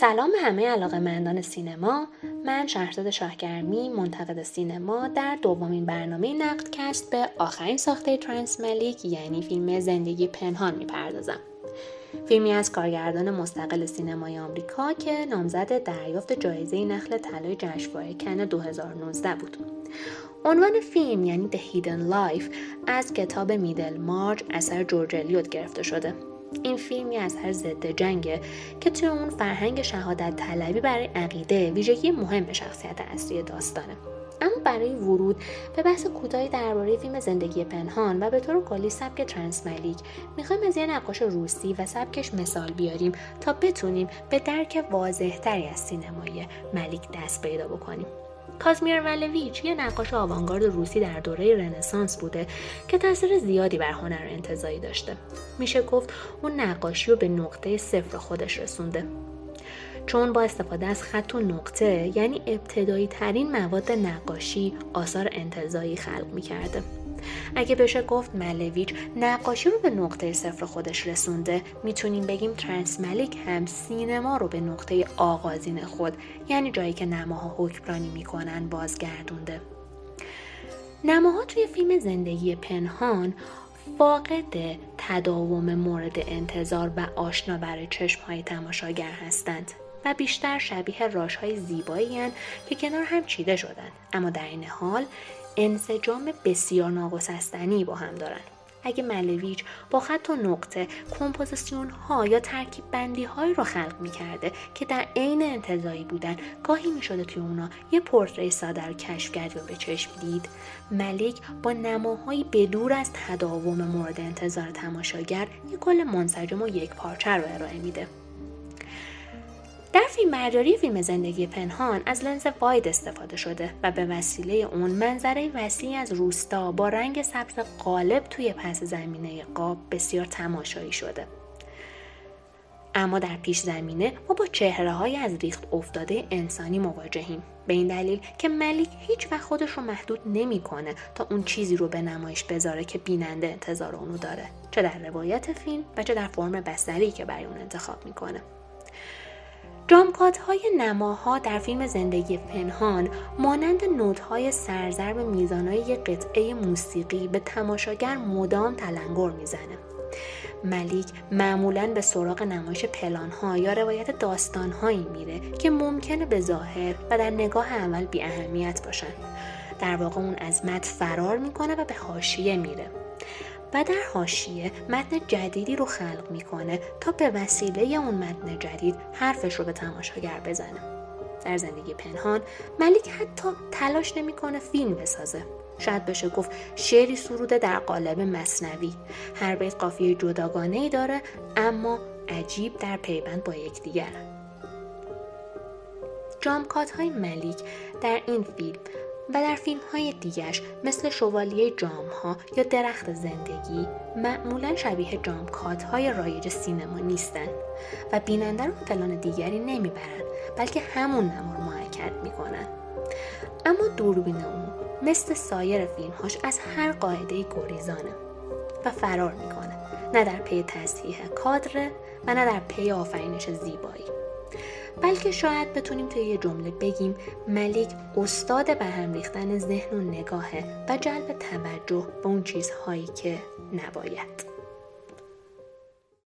سلام همه علاقه مندان سینما. من شهرزاد شاهگرمی منتقد سینما در دومین برنامه نقدکست به آخرین ساخته ترانس ملیک یعنی فیلم زندگی پنهان می‌پردازم. فیلمی از کارگردان مستقل سینمای آمریکا که نامزد دریافت جایزه نخل طلای جشنواره کن 2019 بود. عنوان فیلم یعنی The Hidden Life از کتاب میدل مارج اثر جورج الیوت گرفته شده. این فیلمی از هر ضد جنگه که توی اون فرهنگ شهادت طلبی برای عقیده ویژگی مهم شخصیت اصلی داستانه. اما برای ورود به بحث کوتاهی درباره فیلم زندگی پنهان و به طور کلی سبک ترانس ملیک می‌خوایم از یه نقاش روسی و سبکش مثال بیاریم تا بتونیم به درک واضحتری از سینمای ملیک دست پیدا بکنیم. کازمیر ولویچ یه نقاش آوانگارد روسی در دوره رنسانس بوده که تاثیر زیادی بر هنر انتظایی داشته. میشه گفت اون نقاشی رو به نقطه صفر خودش رسونده. چون با استفاده از خط و نقطه یعنی ابتدایی ترین مواد نقاشی آثار انتظایی خلق می‌کرده. اگه بشه گفت ملویچ نقاشی رو به نقطه صفر خودش رسونده می‌تونیم بگیم ترانس ملیک هم سینما رو به نقطه آغازین خود یعنی جایی که نماها حکمرانی می‌کنن بازگردونده. نماها توی فیلم زندگی پنهان فاقد تداوم مورد انتظار و آشنا برای چشم های تماشاگر هستند. و بیشتر شبیه راش های زیبایی که کنار هم چیده شدن اما در این حال انسجام بسیار ناگسستنی با هم دارن اگه ملویچ با خط و نقطه کمپوزیسیون ها یا ترکیب بندی هایی رو خلق می کرده که در عین انتظایی بودن گاهی می شده که اونا یه پورتری ساده رو کشف کرد و به چشم دید. ملیک با نماهایی بدور از تداوم مورد انتظار تماشاگر یه کل منسجم و یک پارچه رو ارائه میده. در فیلم زندگی پنهان از لنز واید استفاده شده و به وسیله اون منظره وسیعی از روستا با رنگ سبز غالب توی پس زمینه قاب بسیار تماشایی شده. اما در پیش زمینه ما با چهره های از ریخت افتاده انسانی مواجهیم. به این دلیل که ملیک هیچ وقت خودش رو محدود نمی‌کنه تا اون چیزی رو به نمایش بذاره که بیننده انتظار اونو داره. چه در روایت فیلم و چه در فرم بستری که برای اون انتخاب می‌کنه. جامکات های نماها در فیلم زندگی پنهان مانند نوتهای سرزرب میزانهای قطعه موسیقی به تماشاگر مدام تلنگر می‌زنه. ملیک معمولا به سراغ نمایش پلانها یا روایت داستانهایی میره که ممکنه به ظاهر و در نگاه اول بی اهمیت باشن. در واقع اون از مد فرار می‌کنه و به حاشیه میره. و در حاشیه متن جدیدی رو خلق می‌کنه تا به وسیله اون متن جدید حرفش رو به تماشاگر بزنه. در زندگی پنهان ملیک حتی تلاش نمی‌کنه فیلم بسازه. شاید بشه گفت شعری سروده در قالب مصنوی. هر بیت قافیه جداگانه ای داره اما عجیب در پیوند با یکدیگر. جامکات های ملیک در این فیلم و در فیلم های دیگرش مثل شوالیه جام ها یا درخت زندگی معمولا شبیه جام های رایج سینما نیستند و بیننده رو فلان دیگری نمی‌برند بلکه همون نما رو محکد می‌کنن. اما دوربین اون مثل سایر فیلم هاش از هر قاعده گریزانه و فرار می‌کنه نه در پی تصحیح کادر و نه در پی آفرینش زیبایی. بلکه شاید بتونیم توی یه جمله بگیم ملیک استاد به هم ریختن ذهن و نگاهه و جلب توجه به اون چیزهایی که نباید.